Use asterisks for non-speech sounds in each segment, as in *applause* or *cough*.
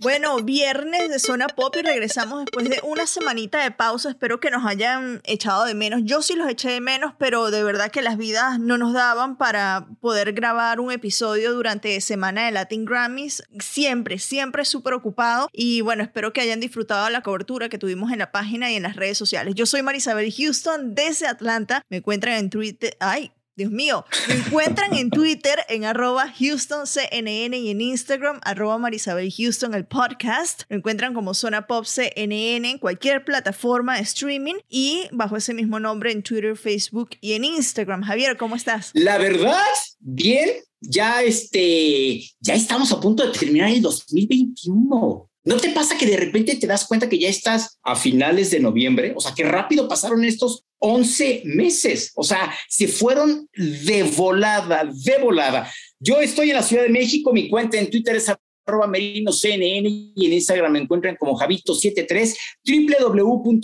Bueno, viernes de Zona Pop y regresamos después de una semanita de pausa. Espero que nos hayan echado de menos. Yo sí los eché de menos, pero de verdad que las vidas no nos daban para poder grabar un episodio durante semana de Latin Grammys. Siempre, siempre súper ocupado. Y bueno, espero que hayan disfrutado la cobertura que tuvimos en la página y en las redes sociales. Yo soy Marisabel Houston desde Atlanta. Me encuentran en Twitter. Ay, Dios mío, me encuentran en Twitter en arroba HoustonCNN y en Instagram arroba Marisabel Houston, el podcast. Me encuentran como Zona Pop CNN en cualquier plataforma streaming y bajo ese mismo nombre en Twitter, Facebook y en Instagram. Javier, ¿cómo estás? La verdad, bien. Ya, este, ya estamos a punto de terminar el 2021. ¿No te pasa que de repente te das cuenta que ya estás a finales de noviembre? O sea, que rápido pasaron estos 11 meses. O sea, se fueron de volada, de volada. Yo estoy en la Ciudad de México, mi cuenta en Twitter es arroba merino CNN y en Instagram me encuentran como Javito73, www.cnne.com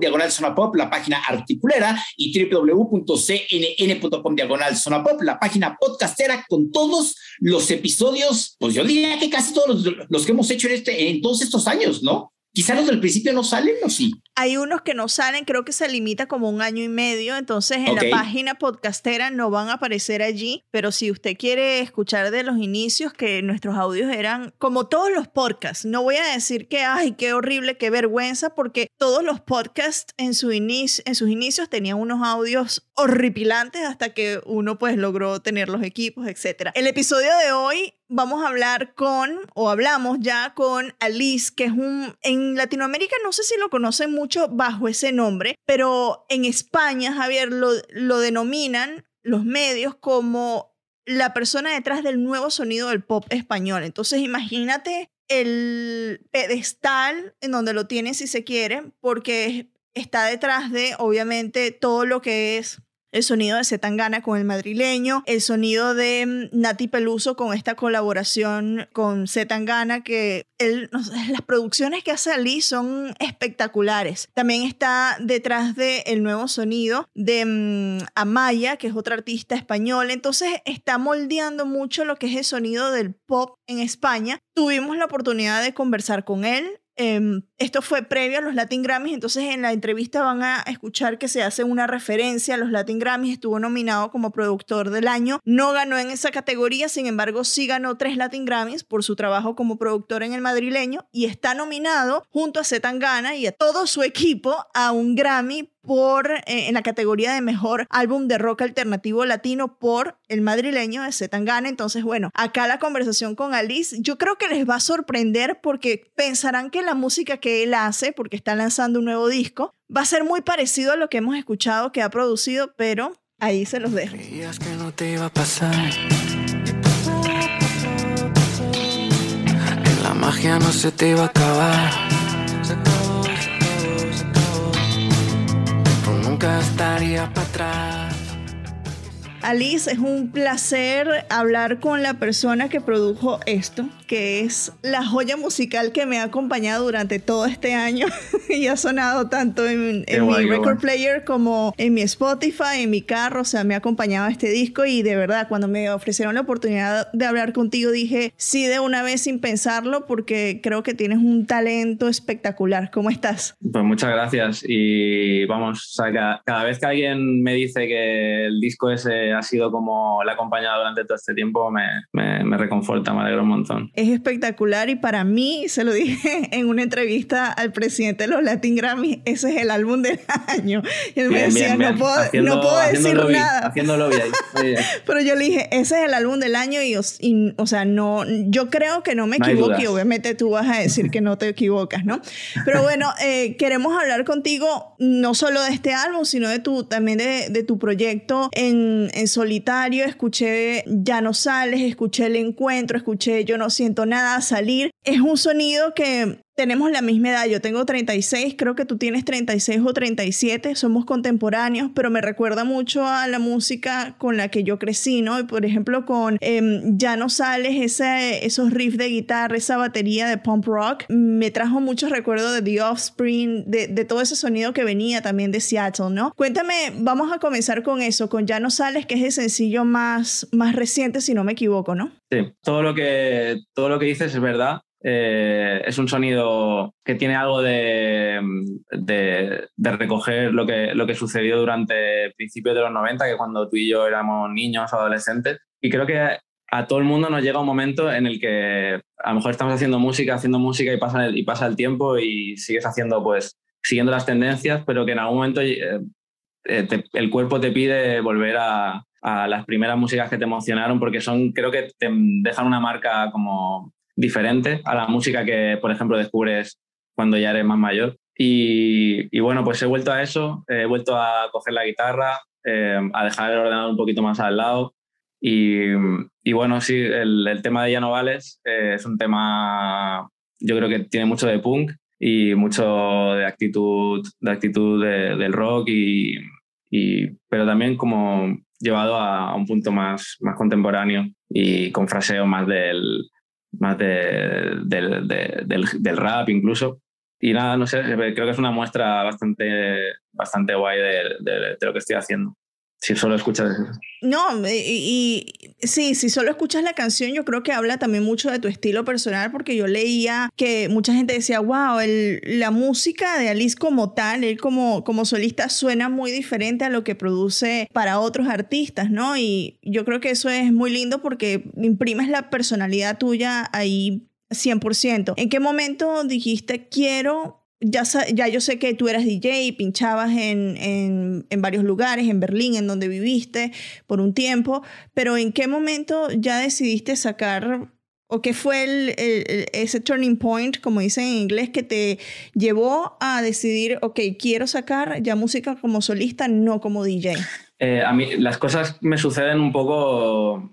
diagonal zona pop, la página articulera, y www.cnn.com diagonal zona pop, la página podcastera con todos los episodios, pues yo diría que casi todos los, que hemos hecho en, este, en todos estos años, ¿no? Quizá los del principio no salen, ¿o sí? Hay unos que no salen, creo que se limita como un año y medio, entonces en la página podcastera no van a aparecer allí, pero si usted quiere escuchar de los inicios, que nuestros audios eran como todos los podcasts, no voy a decir que, ay, qué horrible, qué vergüenza, porque todos los podcasts en, su inicio, en sus inicios tenían unos audios horripilantes hasta que uno pues logró tener los equipos, etc. El episodio de hoy vamos a hablar con, o hablamos ya con Alice, que es un, en Latinoamérica no sé si lo conocen mucho bajo ese nombre, pero en España, Javier, lo, lo denominan los medios como la persona detrás del nuevo sonido del pop español. Entonces imagínate el pedestal en donde lo tiene si se quiere, porque está detrás de, obviamente, todo lo que es el sonido de Zetangana con el madrileño, el sonido de mm, Nati Peluso con esta colaboración con Zetangana, que las producciones que hace Ali son espectaculares. También está detrás del el nuevo sonido de mm, Amaya, que es otra artista española. Entonces está moldeando mucho lo que es el sonido del pop en España. Tuvimos la oportunidad de conversar con él Em, esto fue previo a los Latin Grammys, entonces en la entrevista van a escuchar que se hace una referencia a los Latin Grammys, estuvo nominado como productor del año, no ganó en esa categoría, sin embargo sí ganó tres Latin Grammys por su trabajo como productor en el madrileño y está nominado junto a Zetangana y a todo su equipo a un Grammy por, eh, en la categoría de mejor álbum de rock alternativo latino por el madrileño de Zetangana. Entonces, bueno, acá la conversación con Alice, yo creo que les va a sorprender porque pensarán que la música que él hace, porque está lanzando un nuevo disco, va a ser muy parecido a lo que hemos escuchado que ha producido, pero ahí se los dejo. Estaría para atrás. Alice, es un placer hablar con la persona que produjo esto que es la joya musical que me ha acompañado durante todo este año *laughs* y ha sonado tanto en, mi record player como en mi Spotify, en mi carro, o sea, me ha acompañado este disco y de verdad cuando me ofrecieron la oportunidad de hablar contigo dije sí de una vez sin pensarlo porque creo que tienes un talento espectacular. ¿Cómo estás? Pues muchas gracias y vamos, cada, vez que alguien me dice que el disco ese ha sido como le ha acompañado durante todo este tiempo me, me, me reconforta, me alegro un montón es espectacular y para mí, se lo dije *laughs* en una entrevista al presidente de los Latin Grammy, ese es el álbum del *laughs* año. Y él me decía, no puedo, no puedo decir nada. *laughs* Pero yo le dije, ese es el álbum del año y, o sea, no, yo creo que no me equivoco y obviamente tú vas a decir que no te equivocas, ¿no? Pero bueno, eh, queremos hablar contigo no solo de este álbum, sino de tu, también de, de tu proyecto en, en solitario. Escuché Ya no sales, escuché El Encuentro, escuché Yo no siento desentonada a salir. Es un sonido que tenemos la misma edad, yo tengo 36, creo que tú tienes 36 o 37, somos contemporáneos, pero me recuerda mucho a la música con la que yo crecí, ¿no? Y por ejemplo con em, Ya no sales, ese, esos riffs de guitarra, esa batería de pump rock, me trajo muchos recuerdos de The Offspring, de, de todo ese sonido que venía también de Seattle, ¿no? Cuéntame, vamos a comenzar con eso, con Ya no sales, que es el sencillo más, más reciente, si no me equivoco, ¿no? Sí, todo lo que, todo lo que dices es verdad. Eh, es un sonido que tiene algo de, de, recoger lo que, lo que sucedió durante principios de los 90, que cuando tú y yo éramos niños adolescentes. Y creo que a todo el mundo nos llega un momento en el que a lo mejor estamos haciendo música, haciendo música y pasa el, y pasa el tiempo y sigues haciendo, pues, siguiendo las tendencias, pero que en algún momento eh, eh, el cuerpo te pide volver a, a las primeras músicas que te emocionaron porque son, creo que te dejan una marca como diferente a la música que, por ejemplo, descubres cuando ya eres más mayor. Y, bueno, pues he vuelto a eso, he vuelto a coger la guitarra, eh, a dejar el ordenador un poquito más al lado. Y, bueno, sí, el, tema de Ya no vales eh, es un tema, yo creo que tiene mucho de punk y mucho de actitud, de actitud del rock, y, pero también como llevado a, un punto más, más contemporáneo y con fraseo más del, más del, del, rap incluso. Y nada, no sé, creo que es una muestra bastante, bastante guay de, lo que estoy haciendo si solo escuchas No, y, sí, si solo escuchas la canción, yo creo que habla también mucho de tu estilo personal, porque yo leía que mucha gente decía, wow, la música de Alice como tal, él como, como solista suena muy diferente a lo que produce para otros artistas, ¿no? Y yo creo que eso es muy lindo porque imprimes la personalidad tuya ahí 100%. ¿En qué momento dijiste, quiero ya, ya yo sé que tú eras DJ y pinchabas en, en, en, varios lugares, en Berlín, en donde viviste por un tiempo, pero ¿en qué momento ya decidiste sacar o qué fue el, ese turning point, como dicen en inglés, que te llevó a decidir, ok, quiero sacar ya música como solista, no como DJ? Eh, a mí las cosas me suceden un poco,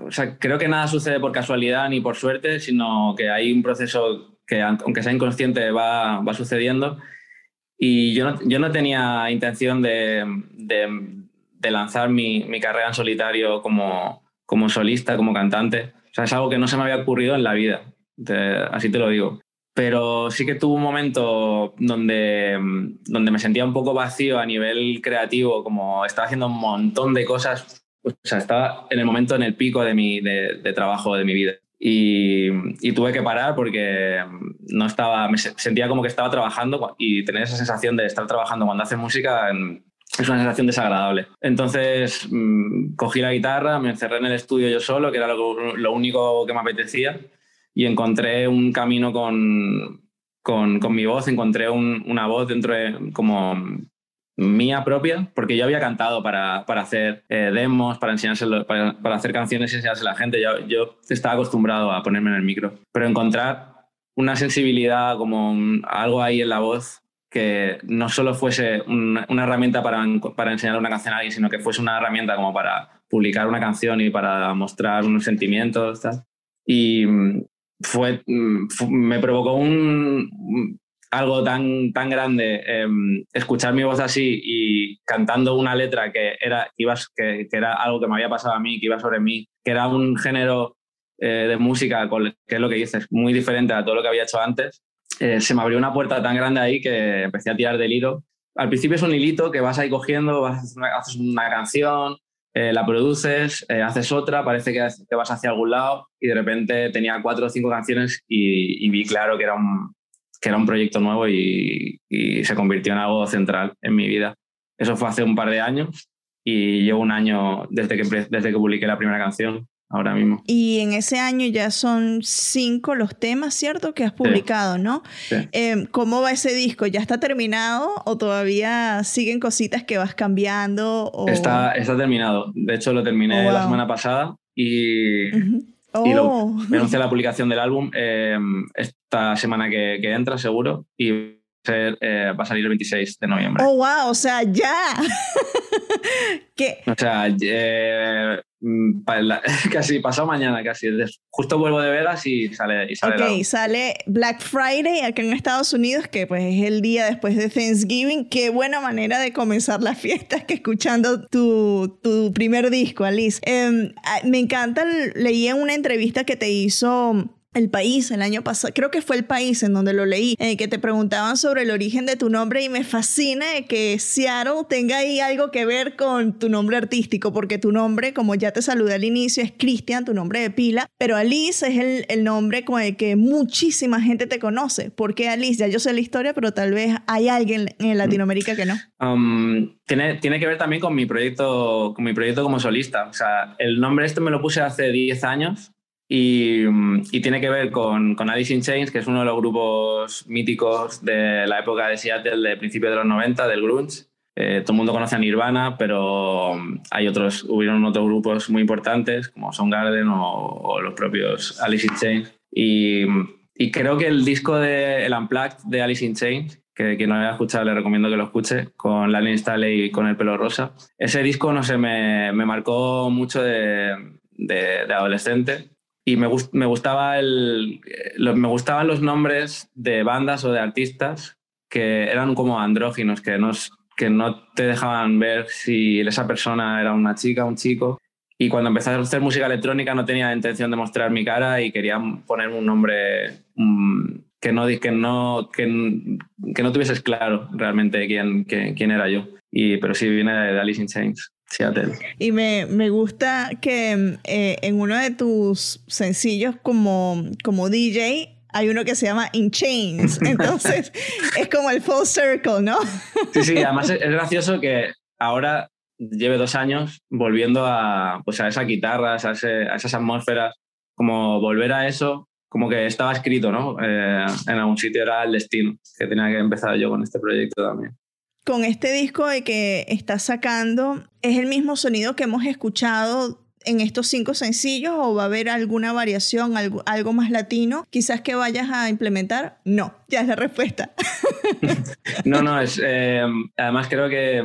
o sea, creo que nada sucede por casualidad ni por suerte, sino que hay un proceso que aunque sea inconsciente va, va sucediendo. Y yo no, yo no tenía intención de, de, lanzar mi, mi, carrera en solitario como, como solista, como cantante. O sea, es algo que no se me había ocurrido en la vida, así te lo digo. Pero sí que tuve un momento donde, donde me sentía un poco vacío a nivel creativo, como estaba haciendo un montón de cosas. O sea, estaba en el momento, en el pico de mi de, trabajo de mi vida. Y, tuve que parar porque no estaba, me sentía como que estaba trabajando y tener esa sensación de estar trabajando cuando haces música es una sensación desagradable. Entonces mm, cogí la guitarra, me encerré en el estudio yo solo, que era lo, único que me apetecía, y encontré un camino con, con, con mi voz, encontré una voz dentro de como mía propia, porque yo había cantado para, para hacer eh, demos, para, enseñárselo, para, para, hacer canciones y enseñárselo a la gente. Yo, yo estaba acostumbrado a ponerme en el micro, pero encontrar una sensibilidad, como algo ahí en la voz que no solo fuese una, una herramienta para, para enseñar una canción a alguien, sino que fuese una herramienta como para publicar una canción y para mostrar unos sentimientos. Y mm, fue, mm, me provocó un, algo tan, tan grande, em, escuchar mi voz así y cantando una letra que era, que, que, era algo que me había pasado a mí, que iba sobre mí, que era un género eh, de música, que es lo que dices, muy diferente a todo lo que había hecho antes, eh, se me abrió una puerta tan grande ahí que empecé a tirar del hilo. Al principio es un hilito que vas ahí cogiendo, vas, haces una canción, eh, la produces, haces otra, parece que te vas hacia algún lado y de repente tenía cuatro o cinco canciones y vi claro que era un, que era un proyecto nuevo y, se convirtió en algo central en mi vida. Eso fue hace un par de años y llevo un año desde que, desde que publiqué la primera canción, ahora mismo. Y en ese año ya son cinco los temas, ¿cierto? Que has publicado, ¿no? Em, ¿Cómo va ese disco? ¿Ya está terminado o todavía siguen cositas que vas cambiando? Está, está terminado. De hecho, lo terminé oh, la semana pasada y... Y lo, me oh. anuncia la publicación del álbum eh, esta semana que, que, entra, seguro. Y eh, va a salir el 26 de noviembre. Oh, wow, o sea, ya. *laughs* ¿Qué? O sea, eh, mm, *laughs* casi pasado mañana, casi. Justo vuelvo de veras y sale. Y sale ok, sale Black Friday acá en Estados Unidos, que pues es el día después de Thanksgiving. Qué buena manera de comenzar las fiestas que escuchando tu, tu primer disco, Alice. Em, ah, me encanta, leí en una entrevista que te hizo el País el año pasado, creo que fue El País en donde lo leí, en que te preguntaban sobre el origen de tu nombre y me fascina que Seattle tenga ahí algo que ver con tu nombre artístico, porque tu nombre, como ya te saludé al inicio, es Cristian, tu nombre de pila, pero Alice es el, nombre con el que muchísima gente te conoce. ¿Por qué Alice? Ya yo sé la historia, pero tal vez hay alguien en Latinoamérica que no. Um, tiene, tiene que ver también con mi proyecto, con mi proyecto como solista. O sea, el nombre este me lo puse hace 10 años Mm, y, tiene que ver con, con, Alice in Chains, que es uno de los grupos míticos de la época de Seattle, de principios de los 90, del grunge. Eh, todo el mundo conoce a Nirvana, pero mm, hay otros, hubieron otros grupos muy importantes, como Soundgarden o, o los propios Alice in Chains. Y, mm, y, creo que el disco de el Unplugged de Alice in Chains, que quien no haya escuchado le recomiendo que lo escuche, con Lalen Staley y con el pelo rosa. Ese disco, no sé, me, me marcó mucho de, de, de adolescente y me, gustaba el, me gustaban los nombres de bandas o de artistas que eran como andróginos, que no, que no te dejaban ver si esa persona era una chica o un chico. Y cuando empecé a hacer música electrónica no tenía intención de mostrar mi cara y quería ponerme un nombre que, no, que, no, que, no tuvieses claro realmente quién, quién, era yo. Y, pero sí viene de Alice in Chains. Y me, me gusta que eh, en uno de tus sencillos como, como DJ hay uno que se llama In Chains. *laughs* Entonces es como el full circle, ¿no? Sí, sí, además *laughs* es, gracioso que ahora lleve dos años volviendo a, pues a esas guitarras, a, a esas atmósferas, como volver a eso, como que estaba escrito, ¿no? Eh, en algún sitio era el destino, que tenía que empezar yo con este proyecto también con este disco de que estás sacando, ¿es el mismo sonido que hemos escuchado en estos cinco sencillos o va a haber alguna variación, algo, más latino? Quizás que vayas a implementar. No, ya es la respuesta. *laughs* no, no, es, eh, además creo que,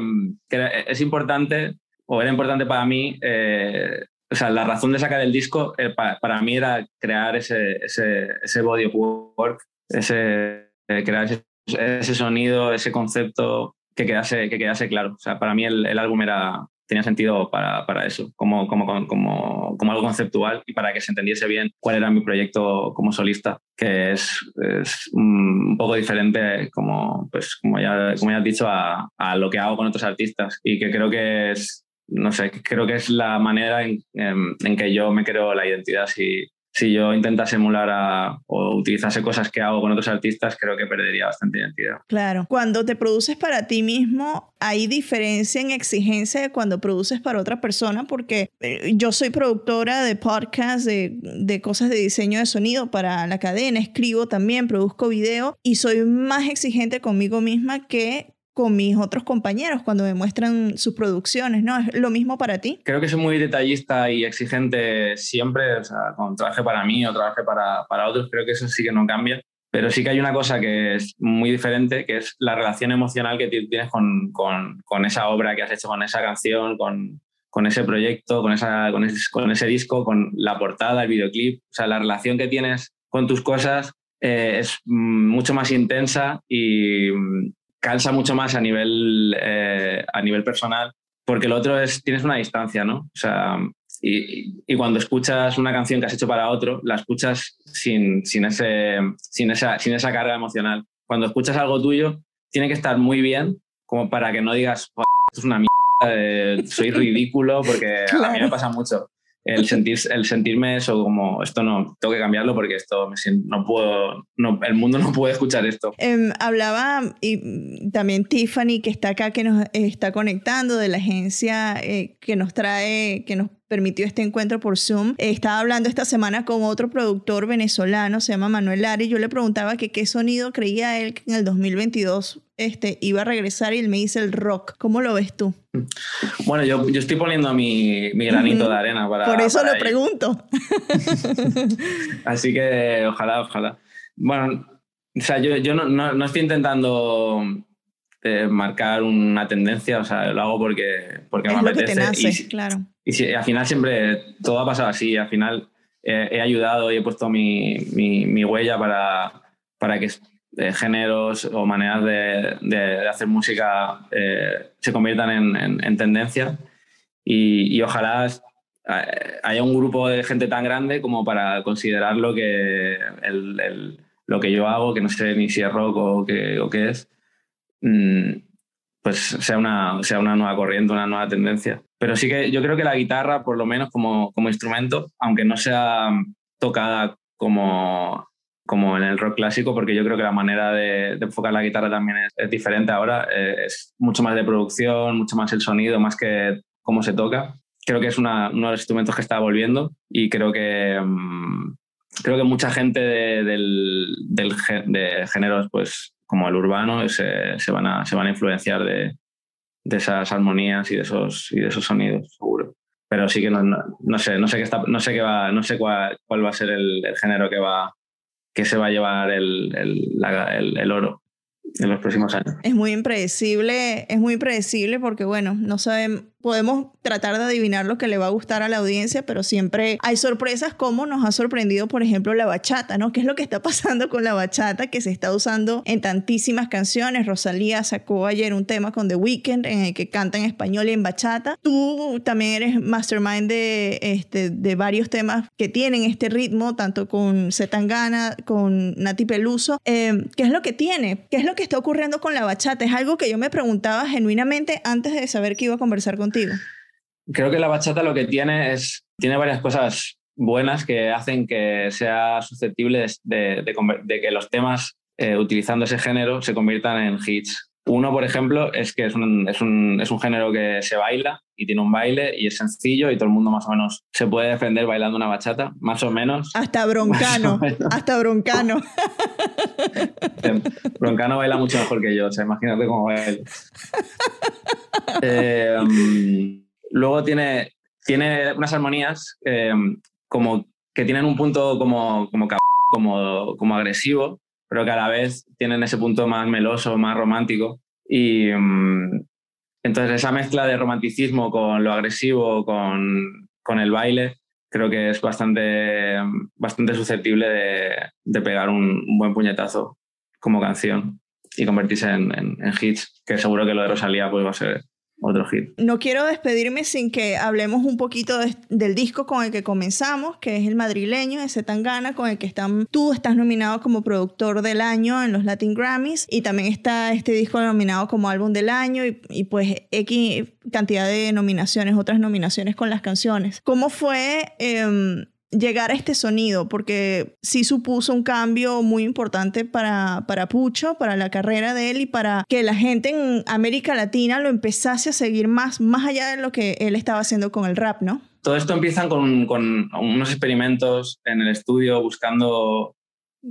es importante, o era importante para mí, eh, o sea, la razón de sacar el disco eh, para, mí era crear ese, ese, ese body of work, ese, crear ese, ese sonido, ese concepto que quedase, que quedase claro. O sea, para mí el, el álbum era, tenía sentido para, para eso, como, como, como, como, algo conceptual y para que se entendiese bien cuál era mi proyecto como solista, que es, es un poco diferente, como, pues, como, ya, como ya has dicho, a, a, lo que hago con otros artistas y que creo que es, no sé, creo que es la manera en, en, en que yo me creo la identidad. Si, si yo intentase emular o utilizase cosas que hago con otros artistas, creo que perdería bastante identidad. Claro. Cuando te produces para ti mismo, ¿hay diferencia en exigencia de cuando produces para otra persona? Porque eh, yo soy productora de podcasts, de, de cosas de diseño de sonido para la cadena, escribo también, produzco video y soy más exigente conmigo misma que con mis otros compañeros cuando me muestran sus producciones, ¿no? ¿Es lo mismo para ti? Creo que soy muy detallista y exigente siempre, o sea, cuando trabaje para mí o trabaje para, para otros, creo que eso sí que no cambia. Pero sí que hay una cosa que es muy diferente, que es la relación emocional que tienes con, con, con esa obra que has hecho, con esa canción, con, con ese proyecto, con, esa, con, ese, con ese disco, con la portada, el videoclip. O sea, la relación que tienes con tus cosas eh, es mm, mucho más intensa y, calza mucho más a nivel, eh, a nivel personal, porque lo otro es, tienes una distancia, ¿no? O sea, y, y, cuando escuchas una canción que has hecho para otro, la escuchas sin, sin, ese, sin, esa, sin esa carga emocional. Cuando escuchas algo tuyo, tiene que estar muy bien como para que no digas, esto es una mierda, soy ridículo, porque a mí me pasa mucho el, sentir, el sentirme eso como esto no, tengo que cambiarlo porque esto me siento, no puedo, no, el mundo no puede escuchar esto. Em, hablaba y también Tiffany que está acá, que nos está conectando de la agencia eh, que nos trae, que nos permitió este encuentro por Zoom. estaba hablando esta semana con otro productor venezolano, se llama Manuel Ari. Yo le preguntaba que qué sonido creía él que en el 2022 este, iba a regresar y él me dice el rock. ¿Cómo lo ves tú? Bueno, yo, yo estoy poniendo mi, mi granito de arena para. Por eso lo pregunto. Así que ojalá, ojalá. Bueno, O sea, yo, yo no, no, estoy intentando eh, marcar una tendencia, o sea, lo hago porque, porque me apetece. y, claro. Y al final siempre todo ha pasado así, al final he ayudado y he puesto mi, mi, mi huella para, para que eh, géneros o maneras de, de, hacer música eh, se conviertan en, en, tendencia y, y, ojalá haya un grupo de gente tan grande como para considerar lo que, el, lo que yo hago, que no sé ni si es rock o qué, o qué es, pues sea una, sea una nueva corriente, una nueva tendencia. Pero sí que yo creo que la guitarra, por lo menos como, como instrumento, aunque no sea tocada como como en el rock clásico, porque yo creo que la manera de, enfocar la guitarra también es, diferente ahora. Eh, es mucho más de producción, mucho más el sonido, más que cómo se toca. Creo que es uno de los instrumentos que está volviendo y creo que, mm, creo que mucha gente del, del, de géneros pues, como el urbano se, se, van, a, se van a influenciar de, de esas armonías y de esos, y de esos sonidos, seguro pero sí que no, no, sé, no sé qué está, no sé qué va, no sé cuál, cuál va a ser el, género que va, que se va a llevar el, el, el, oro en los próximos años. Es muy impredecible, es muy impredecible porque, bueno, no sabemos, podemos tratar de adivinar lo que le va a gustar a la audiencia, pero siempre hay sorpresas como nos ha sorprendido, por ejemplo, la bachata, ¿no? ¿Qué es lo que está *laughs* pasando con la bachata que se está usando en tantísimas canciones? Rosalía sacó ayer un tema con The Weeknd en el que canta en español y en bachata. Tú también eres mastermind de, este, de varios temas que tienen este ritmo, tanto con Zetangana, con Nati Peluso. Em, ¿Qué es lo que tiene? ¿Qué es lo que está ocurriendo con la bachata? Es algo que yo me preguntaba genuinamente antes de saber que iba a conversar con Creo que la bachata lo que tiene es, tiene varias cosas buenas que hacen que sea susceptible de, que los temas eh, utilizando ese género se conviertan en hits. Uno, por ejemplo, es que es un, es, un, es un, género que se baila y tiene un baile y es sencillo y todo el mundo más o menos se puede defender bailando una bachata, más o menos. Hasta *laughs* broncano, hasta broncano. broncano baila mucho mejor que yo, o sea, imagínate cómo baila. Eh, um, luego tiene, tiene unas armonías eh, como que tienen un punto como, como, como, como agresivo pero que a la vez tienen ese punto más meloso, más romántico. Y mm, entonces esa mezcla de romanticismo con lo agresivo, con, con el baile, creo que es bastante, bastante susceptible de, pegar un, buen puñetazo como canción y convertirse en, en, en, hits, que seguro que lo de Rosalía pues va a ser otro hit. No quiero despedirme sin que hablemos un poquito del disco con el que comenzamos, que es el madrileño, ese Tangana, con el que están, tú estás nominado como productor del año en los Latin Grammys y también está este disco nominado como álbum del año y, pues X cantidad de nominaciones, otras nominaciones con las canciones. ¿Cómo fue em, llegar a este sonido, porque sí supuso un cambio muy importante para, para Pucho, para la carrera de él y para que la gente en América Latina lo empezase a seguir más, más allá de lo que él estaba haciendo con el rap, ¿no? Todo esto empieza con, con unos experimentos en el estudio buscando,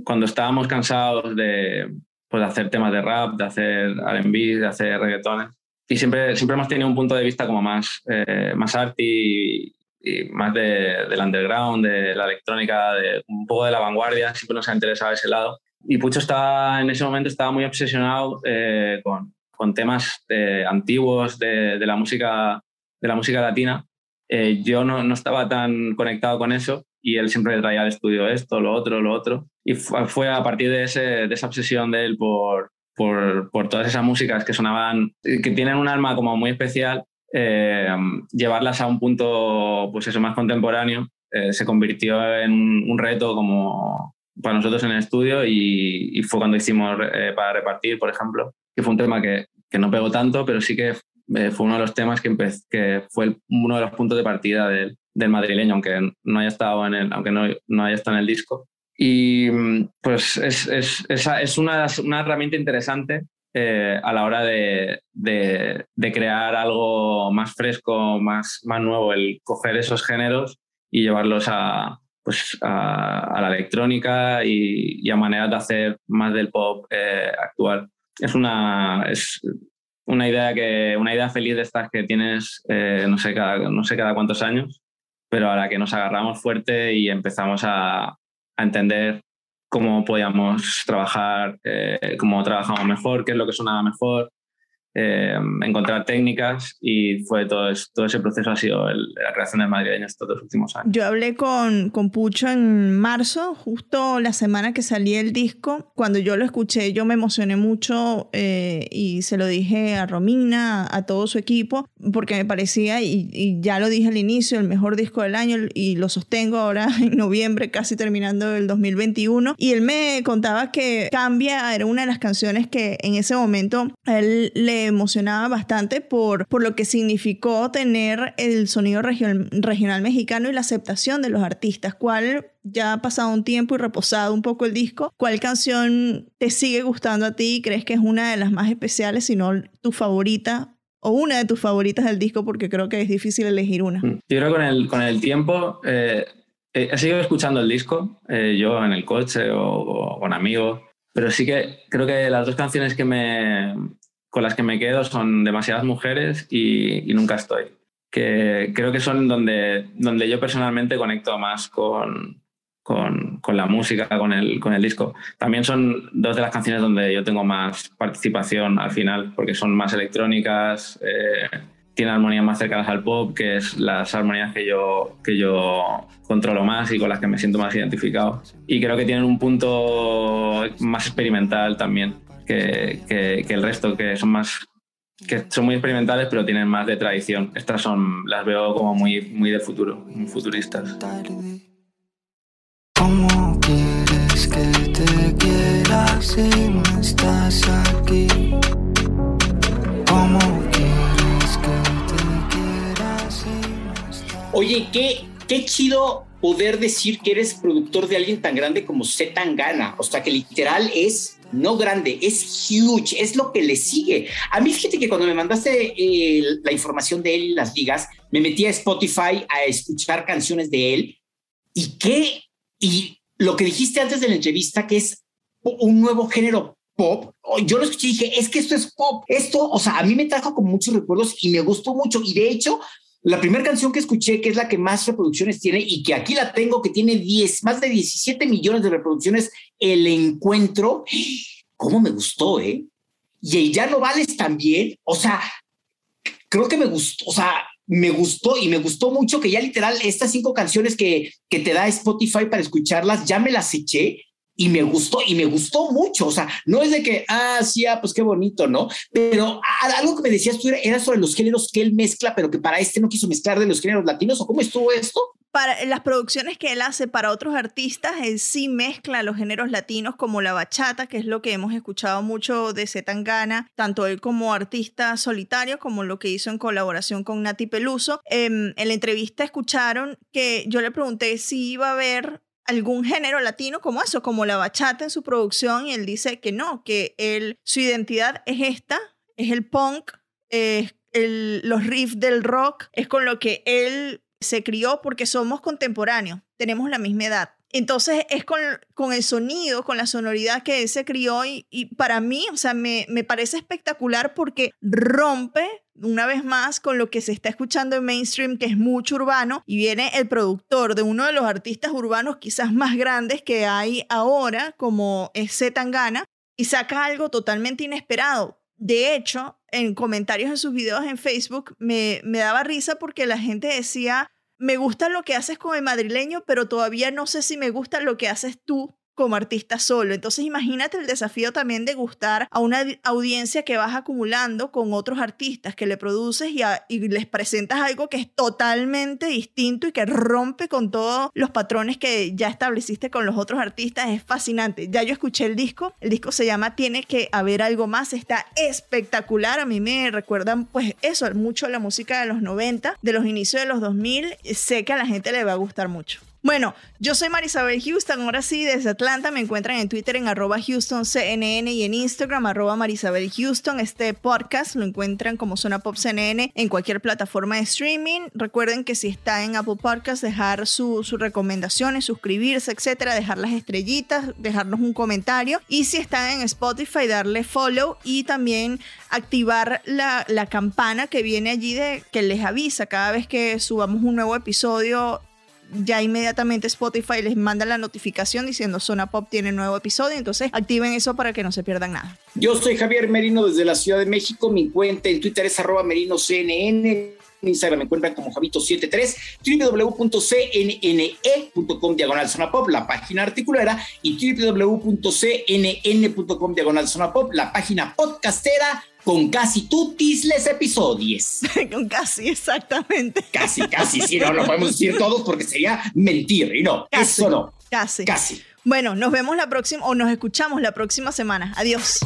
cuando estábamos cansados de, pues, hacer temas de rap, de hacer R&B, de hacer reggaetones. Y siempre, siempre hemos tenido un punto de vista como más, eh, más arty y más de, del underground, de la electrónica, de un poco de la vanguardia, siempre nos ha interesado ese lado. Y Pucho estaba, en ese momento estaba muy obsesionado eh, con, con, temas eh, antiguos de, de, la música, de la música latina. Eh, yo no, no, estaba tan conectado con eso y él siempre traía al estudio esto, lo otro, lo otro. Y fue, a partir de, ese, de esa obsesión de él por, por, por, todas esas músicas que sonaban, que tienen un alma como muy especial eh, llevarlas a un punto, pues eso, más contemporáneo, eh, se convirtió en un reto como para nosotros en el estudio y, fue cuando hicimos eh, para repartir, por ejemplo, que fue un tema que, que no pegó tanto, pero sí que fue uno de los temas que, que fue uno de los puntos de partida del, del, madrileño, aunque no haya estado en el, aunque no, no haya estado en el disco. Y pues es, es, es, es una, una herramienta interesante eh, a la hora de, de, crear algo más fresco, más, más nuevo, el coger esos géneros y llevarlos a, pues, a, la electrónica y, a maneras de hacer más del pop eh, actual. Es una, es una, idea que, una idea feliz de estas que tienes, eh, no, sé cada, no sé cada cuántos años, pero a la que nos agarramos fuerte y empezamos a, a entender cómo podíamos trabajar, eh, cómo trabajamos mejor, qué es lo que sonaba mejor. Eh, encontrar técnicas y fue todo, todo ese proceso ha sido la creación del madrileño estos dos últimos años. Yo hablé con, con Pucho en marzo, justo la semana que salía el disco. Cuando yo lo escuché yo me emocioné mucho eh, y se lo dije a Romina, a, todo su equipo, porque me parecía, y, y, ya lo dije al inicio, el mejor disco del año y lo sostengo ahora *laughs* en noviembre, casi terminando el 2021. Y él me contaba que Cambia era una de las canciones que en ese momento él le emocionaba bastante por, por lo que significó tener el sonido regional mexicano y la aceptación de los artistas. ¿Cuál, ya ha pasado un tiempo y reposado un poco el disco, cuál canción te sigue gustando a ti y crees que es una de las más especiales, si no tu favorita o una de tus favoritas del disco porque creo que es difícil elegir una. Mm, yo creo que con el, con el tiempo eh, he seguido escuchando el disco, eh, yo en el coche o, o, con amigos, pero sí que creo que las dos canciones que me, con las que me quedo son demasiadas mujeres y, nunca estoy. Que creo que son donde, donde yo personalmente conecto más con, con, con, la música, con el, con el disco. También son dos de las canciones donde yo tengo más participación al final, porque son más electrónicas, eh, tienen armonías más cercanas al pop, que es las armonías que yo, que yo controlo más y con las que me siento más identificado. Y creo que tienen un punto más experimental también que, el resto, que son más que son muy experimentales pero tienen más de tradición. Estas son, las veo como muy, muy de futuro, muy futuristas. ¿Cómo quieres que te quieras si no estás aquí? ¿Cómo quieres que te quieras si no estás Oye, qué, qué chido poder decir que eres productor de alguien tan grande como Z Tangana. O sea, que literal es no grande, es huge, es lo que le sigue. A mí fíjate que cuando me mandaste eh, la información de él y las ligas, me metí a Spotify a escuchar canciones de él. Y qué, y lo que dijiste antes de la entrevista, que es un nuevo género pop, yo lo escuché y dije, es que esto es pop, esto, o sea, a mí me trajo con muchos recuerdos y me gustó mucho. Y de hecho la primera canción que escuché, que es la que más reproducciones tiene y que aquí la tengo, que tiene 10, más de 17 millones de reproducciones, El Encuentro, ¿cómo me gustó, eh? Y Ya no vales también, o sea, creo que me gustó, o sea, me gustó y me gustó mucho que ya literal estas cinco canciones que, que te da Spotify para escucharlas, ya me las eché y me gustó, y me gustó mucho. O sea, no es de que, ah, sí, ah, pues qué bonito, ¿no? Pero algo que me decías tú era, sobre los géneros que él mezcla, pero que para este no quiso mezclar de los géneros latinos, ¿o cómo estuvo esto? Para las producciones que él hace para otros artistas, él sí mezcla los géneros latinos como la bachata, que es lo que hemos escuchado mucho de Zetangana, tanto él como artista solitario, como lo que hizo en colaboración con Nati Peluso. Em, en la entrevista escucharon que yo le pregunté si iba a haber algún género latino como eso, como la bachata en su producción, y él dice que no, que él, su identidad es esta, es el punk, es los riffs del rock, es con lo que él se crió porque somos contemporáneos, tenemos la misma edad. Entonces es con, el sonido, con la sonoridad que él se crió y, para mí, o sea, me, me parece espectacular porque rompe una vez más con lo que se está escuchando en mainstream, que es mucho urbano, y viene el productor de uno de los artistas urbanos quizás más grandes que hay ahora, como es Zetangana, y saca algo totalmente inesperado. De hecho, en comentarios en sus videos en Facebook me, me daba risa porque la gente decía, me gusta lo que haces con el madrileño, pero todavía no sé si me gusta lo que haces tú como artista solo. Entonces imagínate el desafío también de gustar a una audiencia que vas acumulando con otros artistas que le produces y, y, les presentas algo que es totalmente distinto y que rompe con todos los patrones que ya estableciste con los otros artistas. Es fascinante. Ya yo escuché el disco. El disco se llama Tiene que haber algo más. Está espectacular. A mí me recuerdan pues eso, mucho la música de los 90, de los inicios de los 2000. Sé que a la gente le va a gustar mucho. Bueno, yo soy Marisabel Houston, ahora sí, desde Atlanta. Me encuentran en Twitter en arroba HoustonCNN y en Instagram arroba Marisabel Houston. Este podcast lo encuentran como Zona Pop CNN en cualquier plataforma de streaming. Recuerden que si está en Apple Podcast, dejar sus recomendaciones, suscribirse, etcétera, dejar las estrellitas, dejarnos un comentario. Y si están en Spotify, darle follow y también activar la, la campana que viene allí de que les avisa cada vez que subamos un nuevo episodio ya inmediatamente Spotify les manda la notificación diciendo Zona Pop tiene nuevo episodio, entonces activen eso para que no se pierdan nada. Yo soy Javier Merino desde la Ciudad de México, mi cuenta en Twitter es arroba merinoCNN en Instagram me encuentran como Javito73, www.cnne.com diagonal zona pop, la página articulera, y www.cnn.com diagonal zona pop, la página podcastera con casi tutis les episodios. *laughs* con casi, exactamente. Casi, casi, sí, no lo podemos decir todos porque sería mentir, y no, eso no. Casi. Casi. Bueno, nos vemos la próxima o nos escuchamos la próxima semana. Adiós.